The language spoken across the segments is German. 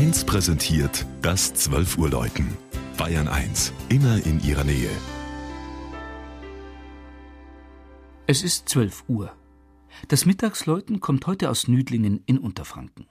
1 präsentiert das 12 Uhr Läuten. Bayern 1, immer in ihrer Nähe. Es ist 12 Uhr. Das Mittagsläuten kommt heute aus Nüdlingen in Unterfranken.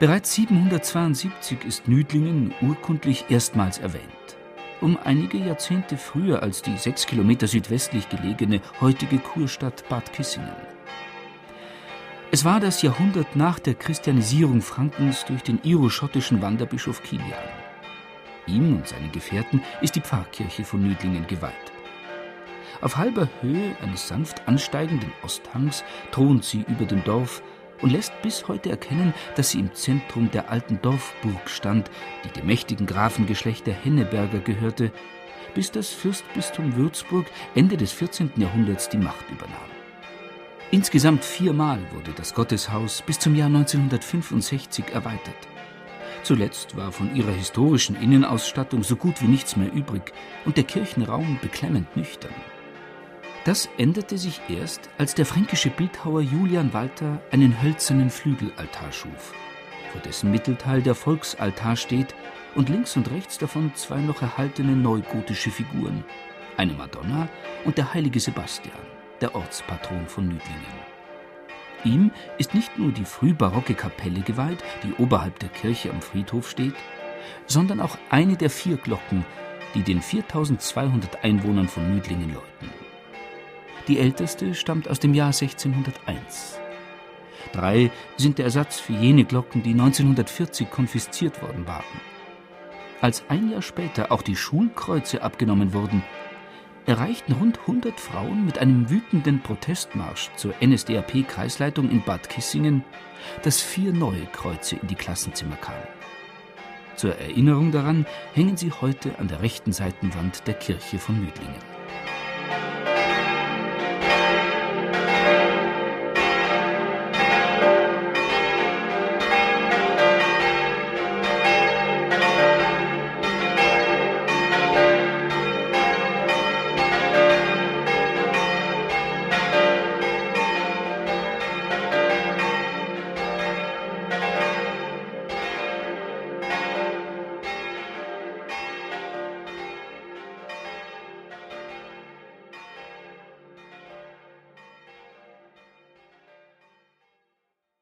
Bereits 772 ist Nüdlingen urkundlich erstmals erwähnt. Um einige Jahrzehnte früher als die sechs Kilometer südwestlich gelegene heutige Kurstadt Bad Kissingen. Es war das Jahrhundert nach der Christianisierung Frankens durch den iroschottischen Wanderbischof Kilian. Ihm und seinen Gefährten ist die Pfarrkirche von Nüdlingen geweiht. Auf halber Höhe eines sanft ansteigenden Osthangs thront sie über dem Dorf und lässt bis heute erkennen, dass sie im Zentrum der alten Dorfburg stand, die dem mächtigen Grafengeschlecht der Henneberger gehörte, bis das Fürstbistum Würzburg Ende des 14. Jahrhunderts die Macht übernahm. Insgesamt viermal wurde das Gotteshaus bis zum Jahr 1965 erweitert. Zuletzt war von ihrer historischen Innenausstattung so gut wie nichts mehr übrig und der Kirchenraum beklemmend nüchtern. Das änderte sich erst, als der fränkische Bildhauer Julian Walter einen hölzernen Flügelaltar schuf, vor dessen Mittelteil der Volksaltar steht und links und rechts davon zwei noch erhaltene neugotische Figuren, eine Madonna und der heilige Sebastian, der Ortspatron von Nüdlingen. Ihm ist nicht nur die frühbarocke Kapelle geweiht, die oberhalb der Kirche am Friedhof steht, sondern auch eine der vier Glocken, die den 4200 Einwohnern von Nüdlingen läuten. Die älteste stammt aus dem Jahr 1601. Drei sind der Ersatz für jene Glocken, die 1940 konfisziert worden waren. Als ein Jahr später auch die Schulkreuze abgenommen wurden, erreichten rund 100 Frauen mit einem wütenden Protestmarsch zur NSDAP-Kreisleitung in Bad Kissingen, dass vier neue Kreuze in die Klassenzimmer kamen. Zur Erinnerung daran hängen sie heute an der rechten Seitenwand der Kirche von Müdlingen.